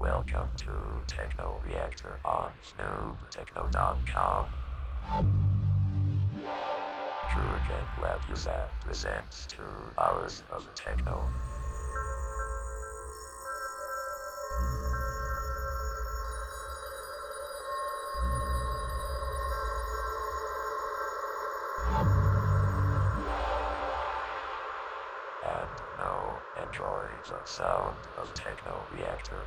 Welcome to Techno Reactor on SnoobTechno.com. Juergen Lapuse presents two hours of techno. And now enjoy the sound of Techno Reactor.